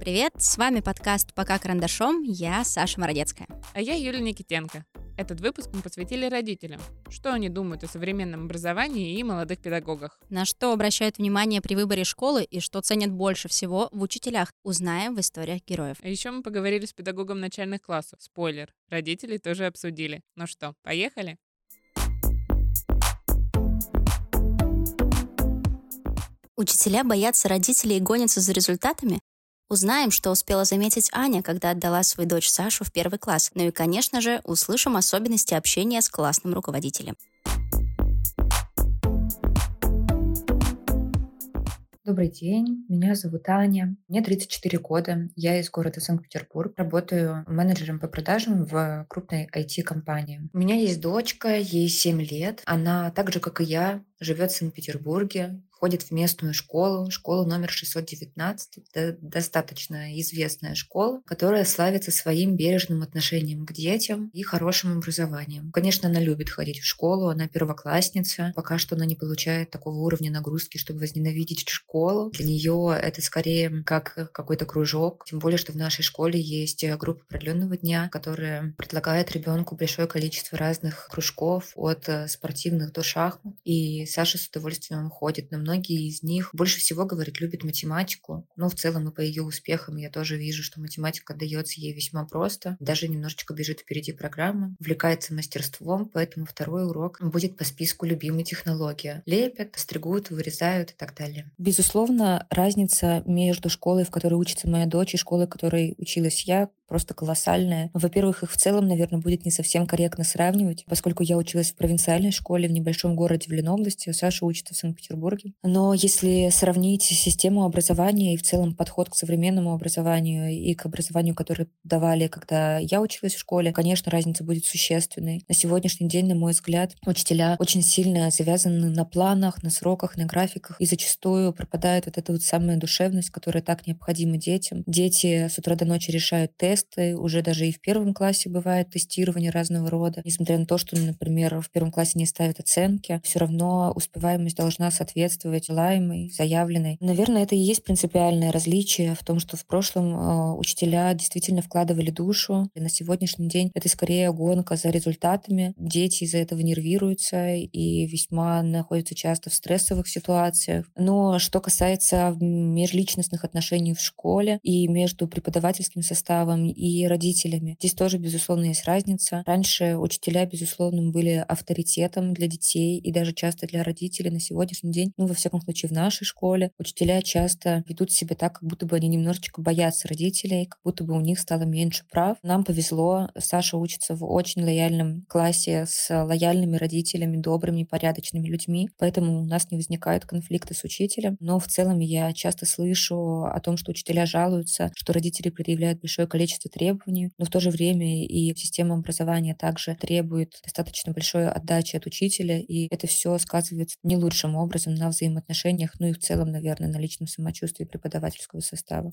Привет, с вами подкаст «Пока карандашом», я Саша Мородецкая. А я Юлия Никитенко. Этот выпуск мы посвятили родителям. Что они думают о современном образовании и молодых педагогах? На что обращают внимание при выборе школы и что ценят больше всего в учителях, узнаем в историях героев. А еще мы поговорили с педагогом начальных классов. Спойлер, родителей тоже обсудили. Ну что, поехали? Учителя боятся родителей и гонятся за результатами? Узнаем, что успела заметить Аня, когда отдала свою дочь Сашу в первый класс. Ну и, конечно же, услышим особенности общения с классным руководителем. Добрый день, меня зовут Аня, мне 34 года, я из города Санкт-Петербург, работаю менеджером по продажам в крупной IT-компании. У меня есть дочка, ей 7 лет, она так же, как и я, живет в Санкт-Петербурге, ходит в местную школу, школу номер 619. Это достаточно известная школа, которая славится своим бережным отношением к детям и хорошим образованием. Конечно, она любит ходить в школу, она первоклассница. Пока что она не получает такого уровня нагрузки, чтобы возненавидеть школу. Для нее это скорее как какой-то кружок. Тем более, что в нашей школе есть группа продленного дня, которая предлагает ребенку большое количество разных кружков от э, спортивных до шахмат. И Саша с удовольствием ходит на многие из них. Больше всего, говорит, любит математику. Ну, в целом и по ее успехам я тоже вижу, что математика дается ей весьма просто. Даже немножечко бежит впереди программы. Увлекается мастерством, поэтому второй урок будет по списку любимой технологии. Лепят, стригут, вырезают и так далее. Безусловно, разница между школой, в которой учится моя дочь, и школой, в которой училась я, просто колоссальная. Во-первых, их в целом, наверное, будет не совсем корректно сравнивать, поскольку я училась в провинциальной школе в небольшом городе в Ленобласти, а Саша учится в Санкт-Петербурге. Но если сравнить систему образования и в целом подход к современному образованию и к образованию, которое давали, когда я училась в школе, конечно, разница будет существенной. На сегодняшний день, на мой взгляд, учителя очень сильно завязаны на планах, на сроках, на графиках, и зачастую пропадает вот эта вот самая душевность, которая так необходима детям. Дети с утра до ночи решают тест, тесты, уже даже и в первом классе бывает тестирование разного рода. Несмотря на то, что, например, в первом классе не ставят оценки, все равно успеваемость должна соответствовать желаемой, заявленной. Наверное, это и есть принципиальное различие в том, что в прошлом э, учителя действительно вкладывали душу. И на сегодняшний день это скорее гонка за результатами. Дети из-за этого нервируются и весьма находятся часто в стрессовых ситуациях. Но что касается межличностных отношений в школе и между преподавательским составом и родителями. Здесь тоже, безусловно, есть разница. Раньше учителя, безусловно, были авторитетом для детей и даже часто для родителей на сегодняшний день. Ну, во всяком случае, в нашей школе учителя часто ведут себя так, как будто бы они немножечко боятся родителей, как будто бы у них стало меньше прав. Нам повезло. Саша учится в очень лояльном классе с лояльными родителями, добрыми, порядочными людьми, поэтому у нас не возникают конфликты с учителем. Но в целом я часто слышу о том, что учителя жалуются, что родители предъявляют большое количество количество требований, но в то же время и система образования также требует достаточно большой отдачи от учителя, и это все сказывается не лучшим образом на взаимоотношениях, ну и в целом, наверное, на личном самочувствии преподавательского состава.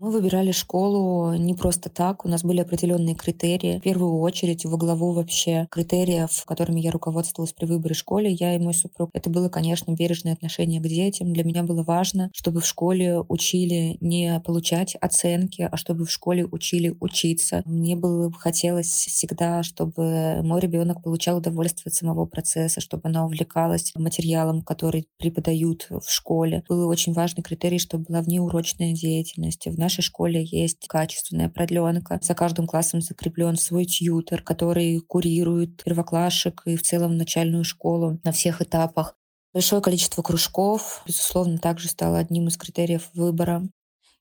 Мы выбирали школу не просто так, у нас были определенные критерии. В первую очередь, во главу вообще критериев, которыми я руководствовалась при выборе школы, я и мой супруг, это было, конечно, бережное отношение к детям. Для меня было важно, чтобы в школе учили не получать оценки, а чтобы в школе учили учиться. Мне было хотелось всегда, чтобы мой ребенок получал удовольствие от самого процесса, чтобы она увлекалась материалом, который преподают в школе. Был очень важный критерий, чтобы была внеурочная деятельность. В нашей школе есть качественная продленка. За каждым классом закреплен свой тьютер, который курирует первоклашек и в целом начальную школу на всех этапах. Большое количество кружков, безусловно, также стало одним из критериев выбора.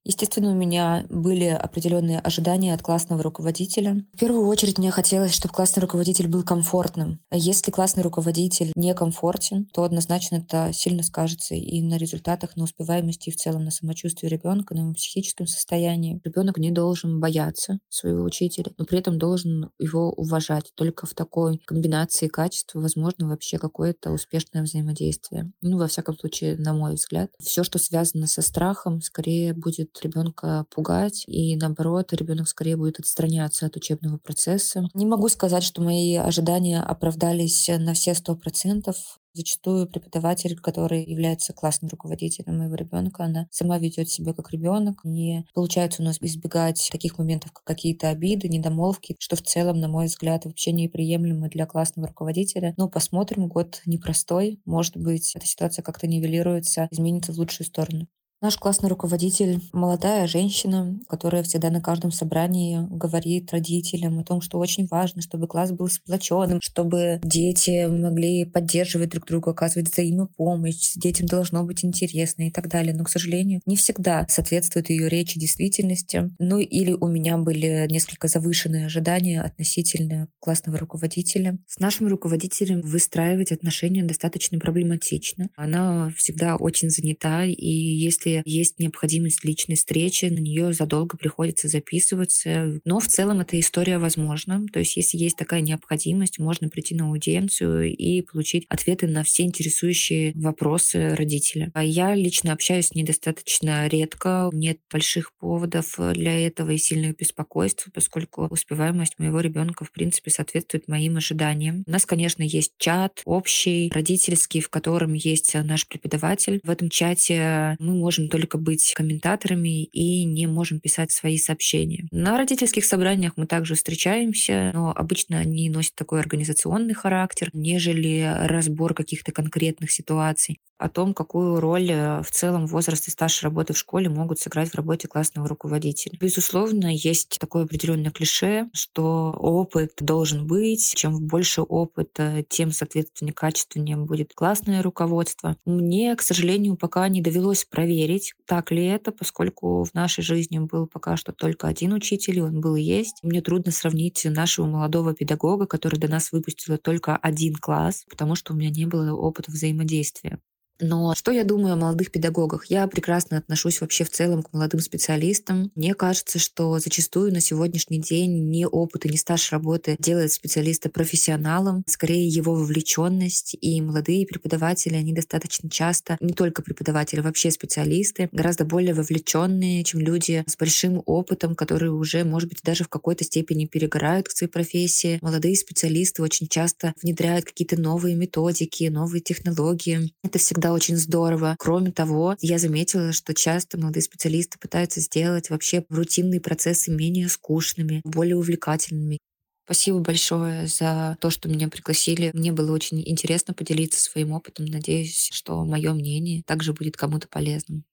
Естественно, у меня были определенные ожидания от классного руководителя. В первую очередь мне хотелось, чтобы классный руководитель был комфортным. А если классный руководитель некомфортен, то однозначно это сильно скажется и на результатах, на успеваемости, и в целом на самочувствии ребенка, на его психическом состоянии. Ребенок не должен бояться своего учителя, но при этом должен его уважать. Только в такой комбинации качеств возможно вообще какое-то успешное взаимодействие. Ну, во всяком случае, на мой взгляд. Все, что связано со страхом, скорее будет ребенка пугать, и наоборот, ребенок скорее будет отстраняться от учебного процесса. Не могу сказать, что мои ожидания оправдались на все сто процентов. Зачастую преподаватель, который является классным руководителем моего ребенка, она сама ведет себя как ребенок. Не получается у нас избегать таких моментов, как какие-то обиды, недомолвки, что в целом, на мой взгляд, вообще неприемлемо для классного руководителя. Но посмотрим, год непростой. Может быть, эта ситуация как-то нивелируется, изменится в лучшую сторону. Наш классный руководитель — молодая женщина, которая всегда на каждом собрании говорит родителям о том, что очень важно, чтобы класс был сплоченным, чтобы дети могли поддерживать друг друга, оказывать взаимопомощь, детям должно быть интересно и так далее. Но, к сожалению, не всегда соответствует ее речи действительности. Ну или у меня были несколько завышенные ожидания относительно классного руководителя. С нашим руководителем выстраивать отношения достаточно проблематично. Она всегда очень занята, и если если есть необходимость личной встречи, на нее задолго приходится записываться. Но в целом эта история возможна. То есть если есть такая необходимость, можно прийти на аудиенцию и получить ответы на все интересующие вопросы родителя. А я лично общаюсь с ней достаточно редко. Нет больших поводов для этого и сильного беспокойства, поскольку успеваемость моего ребенка в принципе соответствует моим ожиданиям. У нас, конечно, есть чат общий, родительский, в котором есть наш преподаватель. В этом чате мы можем можем только быть комментаторами и не можем писать свои сообщения. На родительских собраниях мы также встречаемся, но обычно они носят такой организационный характер, нежели разбор каких-то конкретных ситуаций о том, какую роль э, в целом возраст и стаж работы в школе могут сыграть в работе классного руководителя. Безусловно, есть такое определенное клише, что опыт должен быть. Чем больше опыта, тем, соответственно, качественнее будет классное руководство. Мне, к сожалению, пока не довелось проверить, так ли это, поскольку в нашей жизни был пока что только один учитель, и он был и есть. Мне трудно сравнить нашего молодого педагога, который до нас выпустил только один класс, потому что у меня не было опыта взаимодействия. Но что я думаю о молодых педагогах? Я прекрасно отношусь вообще в целом к молодым специалистам. Мне кажется, что зачастую на сегодняшний день ни опыт и ни стаж работы делает специалиста профессионалом, скорее его вовлеченность. И молодые преподаватели, они достаточно часто, не только преподаватели, вообще специалисты, гораздо более вовлеченные, чем люди с большим опытом, которые уже, может быть, даже в какой-то степени перегорают к своей профессии. Молодые специалисты очень часто внедряют какие-то новые методики, новые технологии. Это всегда очень здорово. Кроме того, я заметила, что часто молодые специалисты пытаются сделать вообще рутинные процессы менее скучными, более увлекательными. Спасибо большое за то, что меня пригласили. Мне было очень интересно поделиться своим опытом. Надеюсь, что мое мнение также будет кому-то полезным.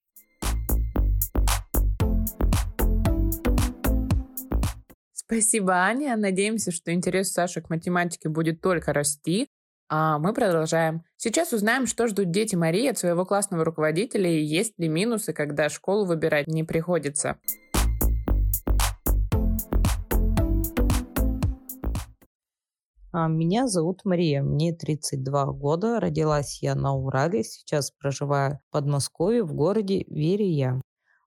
Спасибо, Аня. Надеемся, что интерес Саши к математике будет только расти. А мы продолжаем. Сейчас узнаем, что ждут дети Марии от своего классного руководителя и есть ли минусы, когда школу выбирать не приходится. А, меня зовут Мария, мне 32 года, родилась я на Урале, сейчас проживаю в Подмосковье в городе Верия.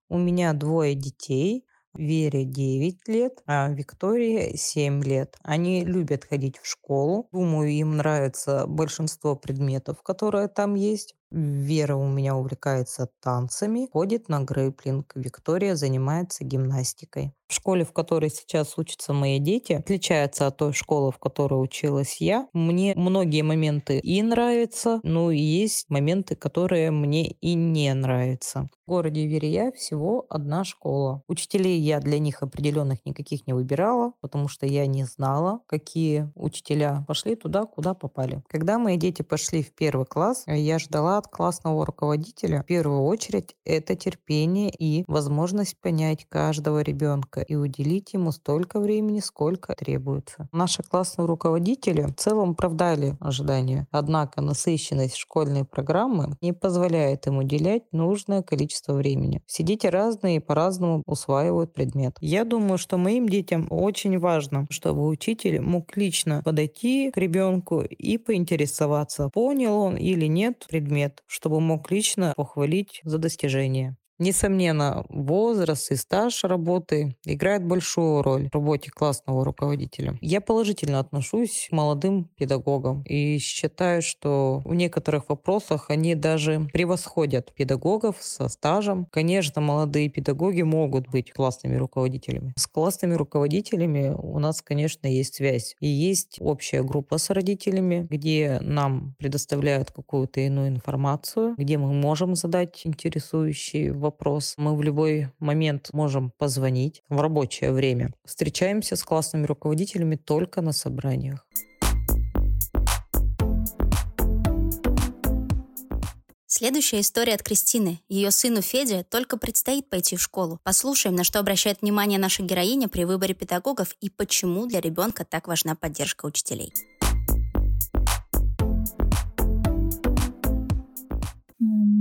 У меня двое детей, Вере 9 лет, а Виктории 7 лет. Они любят ходить в школу. Думаю, им нравится большинство предметов, которые там есть. Вера у меня увлекается танцами, ходит на грейплинг. Виктория занимается гимнастикой. В школе, в которой сейчас учатся мои дети, отличается от той школы, в которой училась я. Мне многие моменты и нравятся, но есть моменты, которые мне и не нравятся. В городе Верия всего одна школа. Учителей я для них определенных никаких не выбирала, потому что я не знала, какие учителя пошли туда, куда попали. Когда мои дети пошли в первый класс, я ждала от классного руководителя в первую очередь это терпение и возможность понять каждого ребенка ребенка и уделить ему столько времени, сколько требуется. Наши классные руководители в целом оправдали ожидания. Однако насыщенность школьной программы не позволяет им уделять нужное количество времени. Все дети разные и по-разному усваивают предмет. Я думаю, что моим детям очень важно, чтобы учитель мог лично подойти к ребенку и поинтересоваться, понял он или нет предмет, чтобы мог лично похвалить за достижение. Несомненно, возраст и стаж работы играют большую роль в работе классного руководителя. Я положительно отношусь к молодым педагогам и считаю, что в некоторых вопросах они даже превосходят педагогов со стажем. Конечно, молодые педагоги могут быть классными руководителями. С классными руководителями у нас, конечно, есть связь. И есть общая группа с родителями, где нам предоставляют какую-то иную информацию, где мы можем задать интересующие вопросы вопрос. Мы в любой момент можем позвонить в рабочее время. Встречаемся с классными руководителями только на собраниях. Следующая история от Кристины. Ее сыну Феде только предстоит пойти в школу. Послушаем, на что обращает внимание наша героиня при выборе педагогов и почему для ребенка так важна поддержка учителей.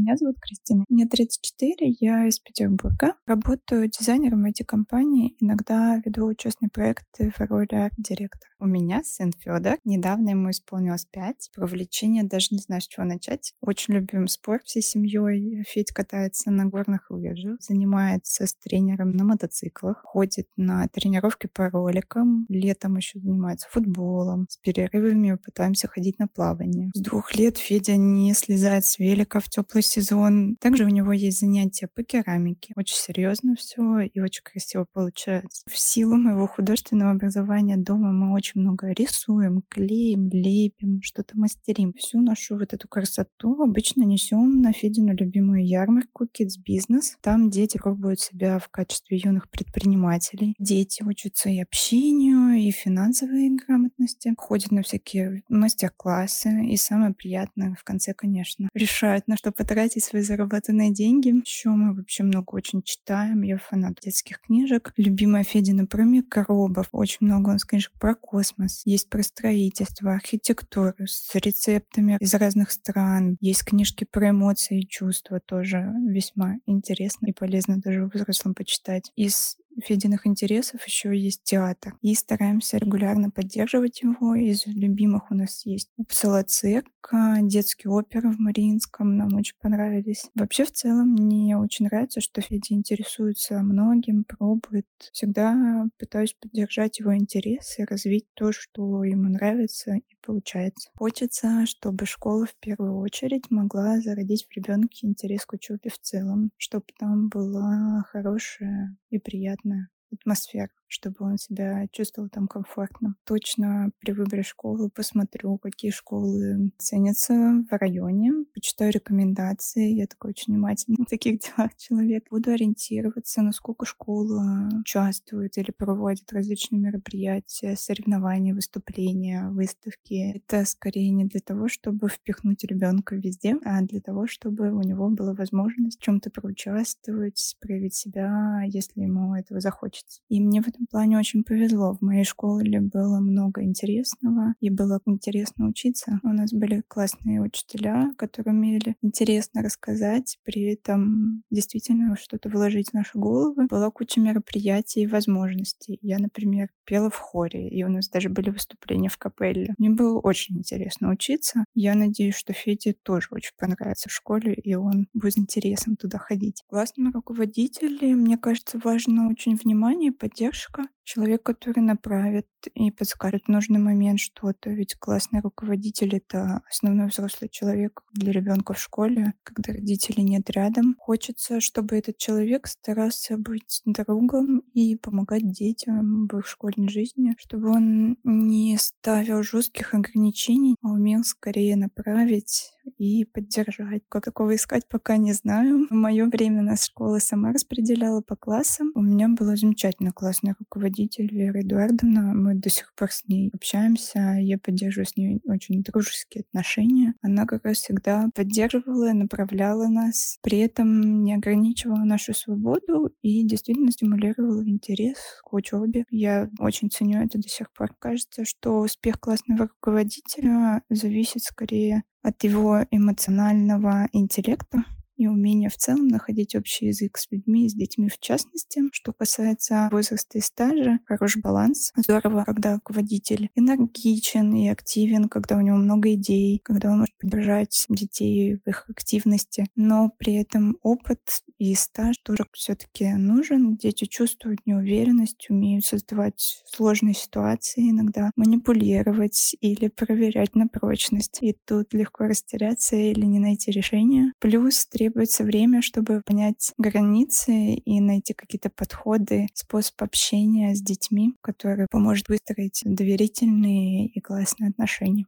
Меня зовут Кристина. Мне 34, я из Петербурга. Работаю дизайнером IT-компании, иногда веду частные проекты в роли арт-директора. У меня сын Федор. Недавно ему исполнилось 5. Про увлечение даже не знаю, с чего начать. Очень любим спорт всей семьей. Федь катается на горных лыжах, занимается с тренером на мотоциклах, ходит на тренировки по роликам. Летом еще занимается футболом. С перерывами пытаемся ходить на плавание. С двух лет Федя не слезает с велика в теплый сезон. Также у него есть занятия по керамике. Очень серьезно все и очень красиво получается. В силу моего художественного образования дома мы очень много рисуем, клеим, лепим, что-то мастерим. Всю нашу вот эту красоту обычно несем на Федину любимую ярмарку Kids Business. Там дети пробуют себя в качестве юных предпринимателей. Дети учатся и общению, и финансовой грамотности. Ходят на всякие мастер-классы. И самое приятное в конце, конечно, решают, на что потратить тратить свои заработанные деньги. Еще мы вообще много очень читаем. Я фанат детских книжек. Любимая Федина про микробов. Очень много у нас книжек про космос. Есть про строительство, архитектуру с рецептами из разных стран. Есть книжки про эмоции и чувства тоже весьма интересно и полезно даже взрослым почитать. Из Фединых интересов еще есть театр. И стараемся регулярно поддерживать его. Из любимых у нас есть Упсала цирк, детские оперы в Мариинском. Нам очень понравились. Вообще, в целом, мне очень нравится, что Федя интересуется многим, пробует. Всегда пытаюсь поддержать его интерес и развить то, что ему нравится и получается. Хочется, чтобы школа в первую очередь могла зародить в ребенке интерес к учебе в целом, чтобы там была хорошая и приятная атмосфера чтобы он себя чувствовал там комфортно. Точно при выборе школы посмотрю, какие школы ценятся в районе, почитаю рекомендации. Я такой очень внимательный в таких делах человек. Буду ориентироваться, насколько школа участвует или проводит различные мероприятия, соревнования, выступления, выставки. Это скорее не для того, чтобы впихнуть ребенка везде, а для того, чтобы у него была возможность в чем-то проучаствовать, проявить себя, если ему этого захочется. И мне в этом плане очень повезло. В моей школе было много интересного, и было интересно учиться. У нас были классные учителя, которые умели интересно рассказать, при этом действительно что-то вложить в наши головы. Была куча мероприятий и возможностей. Я, например, пела в хоре, и у нас даже были выступления в капелле. Мне было очень интересно учиться. Я надеюсь, что Феде тоже очень понравится в школе, и он будет с интересом туда ходить. Классными руководители, мне кажется, важно очень внимание и поддержка поддержка, человек, который направит и подскажет в нужный момент что-то. Ведь классный руководитель — это основной взрослый человек для ребенка в школе, когда родителей нет рядом. Хочется, чтобы этот человек старался быть другом и помогать детям в их школьной жизни, чтобы он не ставил жестких ограничений, а умел скорее направить и поддержать. Как такого искать, пока не знаю. В мое время нас школа сама распределяла по классам. У меня была замечательная классная руководитель Вера Эдуардовна. Мы до сих пор с ней общаемся. Я поддерживаю с ней очень дружеские отношения. Она как раз всегда поддерживала, направляла нас, при этом не ограничивала нашу свободу и действительно стимулировала интерес к учебе. Я очень ценю это до сих пор. Кажется, что успех классного руководителя зависит скорее от его эмоционального интеллекта, и умение в целом находить общий язык с людьми и с детьми в частности. Что касается возраста и стажа, хороший баланс. Здорово, когда руководитель энергичен и активен, когда у него много идей, когда он может поддержать детей в их активности, но при этом опыт И стаж тоже все-таки нужен. Дети чувствуют неуверенность, умеют создавать сложные ситуации, иногда манипулировать или проверять на прочность. И тут легко растеряться или не найти решение. Плюс требуется время, чтобы понять границы и найти какие-то подходы, способ общения с детьми, который поможет выстроить доверительные и классные отношения.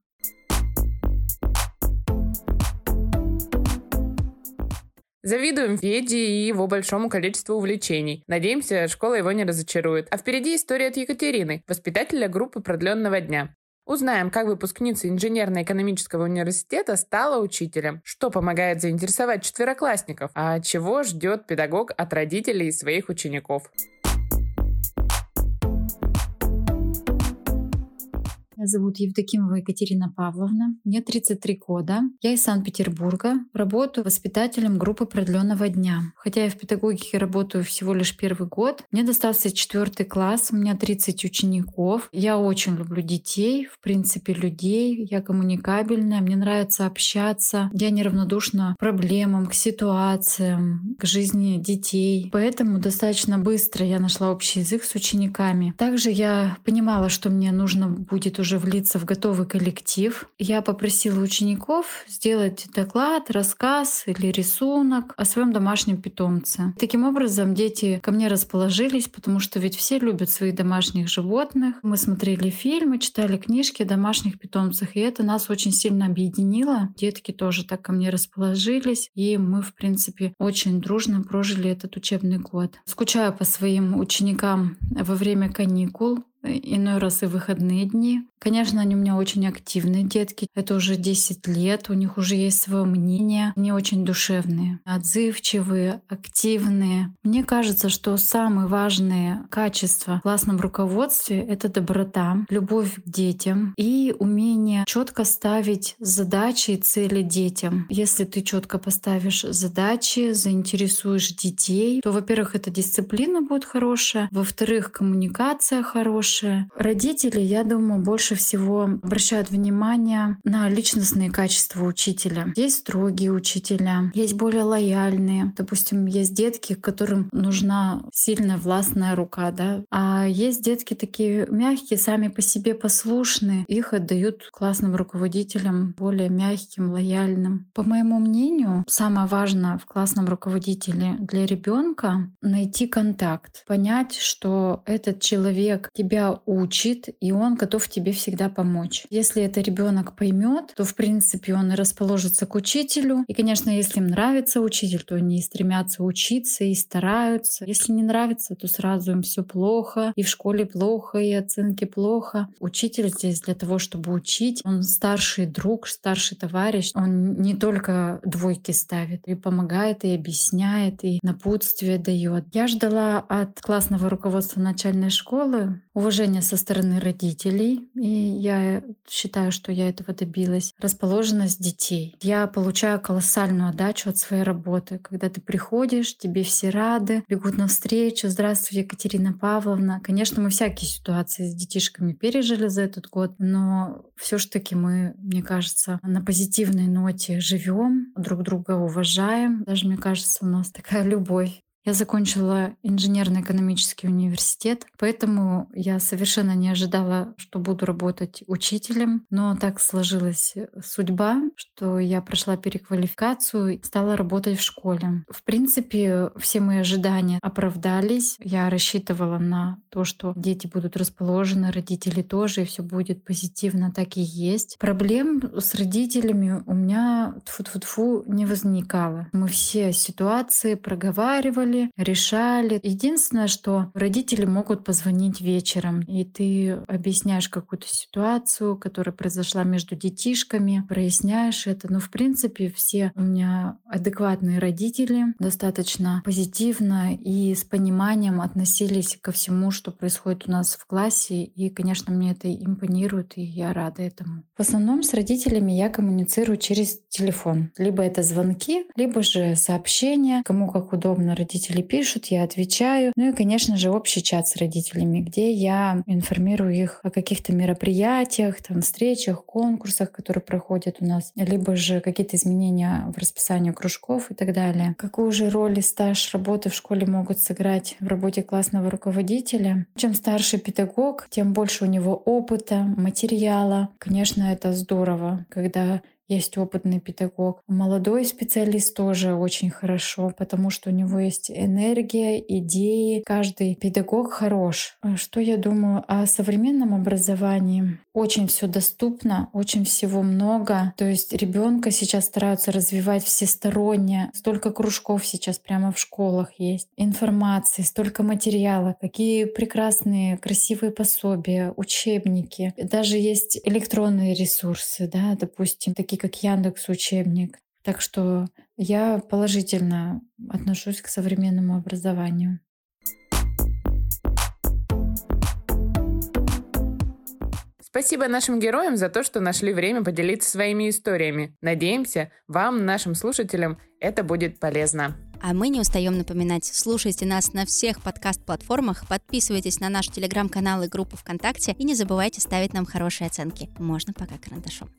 Завидуем Феде и его большому количеству увлечений. Надеемся, школа его не разочарует. А впереди история от Екатерины, воспитателя группы продленного дня. Узнаем, как выпускница инженерно-экономического университета стала учителем, что помогает заинтересовать четвероклассников, а чего ждет педагог от родителей и своих учеников. Меня зовут Евдокимова Екатерина Павловна. Мне 33 года. Я из Санкт-Петербурга. Работаю воспитателем группы продленного дня. Хотя я в педагогике работаю всего лишь первый год. Мне достался четвертый класс. У меня 30 учеников. Я очень люблю детей, в принципе, людей. Я коммуникабельная. Мне нравится общаться. Я неравнодушна к проблемам, к ситуациям, к жизни детей. Поэтому достаточно быстро я нашла общий язык с учениками. Также я понимала, что мне нужно будет уже уже влиться в готовый коллектив. Я попросила учеников сделать доклад, рассказ или рисунок о своем домашнем питомце. Таким образом, дети ко мне расположились, потому что ведь все любят своих домашних животных. Мы смотрели фильмы, читали книжки о домашних питомцах, и это нас очень сильно объединило. Детки тоже так ко мне расположились, и мы, в принципе, очень дружно прожили этот учебный год. Скучаю по своим ученикам во время каникул иной раз и выходные дни. Конечно, они у меня очень активные детки. Это уже 10 лет, у них уже есть свое мнение. Они очень душевные, отзывчивые, активные. Мне кажется, что самые важные качества в классном руководстве — это доброта, любовь к детям и умение четко ставить задачи и цели детям. Если ты четко поставишь задачи, заинтересуешь детей, то, во-первых, эта дисциплина будет хорошая, во-вторых, коммуникация хорошая. Родители, я думаю, больше больше всего обращают внимание на личностные качества учителя. Есть строгие учителя, есть более лояльные. Допустим, есть детки, которым нужна сильная властная рука, да, а есть детки такие мягкие, сами по себе послушные. Их отдают классным руководителям, более мягким, лояльным. По моему мнению, самое важное в классном руководителе для ребенка найти контакт, понять, что этот человек тебя учит, и он готов тебе всегда помочь. Если это ребенок поймет, то в принципе он расположится к учителю. И, конечно, если им нравится учитель, то они стремятся учиться и стараются. Если не нравится, то сразу им все плохо, и в школе плохо, и оценки плохо. Учитель здесь для того, чтобы учить. Он старший друг, старший товарищ. Он не только двойки ставит, и помогает, и объясняет, и напутствие дает. Я ждала от классного руководства начальной школы уважения со стороны родителей и я считаю, что я этого добилась. Расположенность детей. Я получаю колоссальную отдачу от своей работы. Когда ты приходишь, тебе все рады, бегут навстречу. Здравствуй, Екатерина Павловна. Конечно, мы всякие ситуации с детишками пережили за этот год, но все ж таки мы, мне кажется, на позитивной ноте живем, друг друга уважаем. Даже, мне кажется, у нас такая любовь я закончила инженерно-экономический университет, поэтому я совершенно не ожидала, что буду работать учителем, но так сложилась судьба, что я прошла переквалификацию и стала работать в школе. В принципе, все мои ожидания оправдались. Я рассчитывала на то, что дети будут расположены, родители тоже, и все будет позитивно, так и есть. Проблем с родителями у меня тфу-тфу-тфу не возникало. Мы все ситуации проговаривали, делали, решали. Единственное, что родители могут позвонить вечером, и ты объясняешь какую-то ситуацию, которая произошла между детишками, проясняешь это. Но в принципе все у меня адекватные родители, достаточно позитивно и с пониманием относились ко всему, что происходит у нас в классе. И, конечно, мне это импонирует, и я рада этому. В основном с родителями я коммуницирую через телефон. Либо это звонки, либо же сообщения, кому как удобно родителям родители пишут, я отвечаю. Ну и, конечно же, общий чат с родителями, где я информирую их о каких-то мероприятиях, там, встречах, конкурсах, которые проходят у нас, либо же какие-то изменения в расписании кружков и так далее. Какую же роль и стаж работы в школе могут сыграть в работе классного руководителя? Чем старше педагог, тем больше у него опыта, материала. Конечно, это здорово, когда есть опытный педагог. Молодой специалист тоже очень хорошо, потому что у него есть энергия, идеи. Каждый педагог хорош. А что я думаю о современном образовании? Очень все доступно, очень всего много. То есть ребенка сейчас стараются развивать всесторонне. Столько кружков сейчас прямо в школах есть. Информации, столько материала. Какие прекрасные, красивые пособия, учебники. Даже есть электронные ресурсы, да, допустим, такие как Яндекс учебник. Так что я положительно отношусь к современному образованию. Спасибо нашим героям за то, что нашли время поделиться своими историями. Надеемся, вам, нашим слушателям, это будет полезно. А мы не устаем напоминать, слушайте нас на всех подкаст-платформах, подписывайтесь на наш телеграм-канал и группу ВКонтакте и не забывайте ставить нам хорошие оценки. Можно пока карандашом.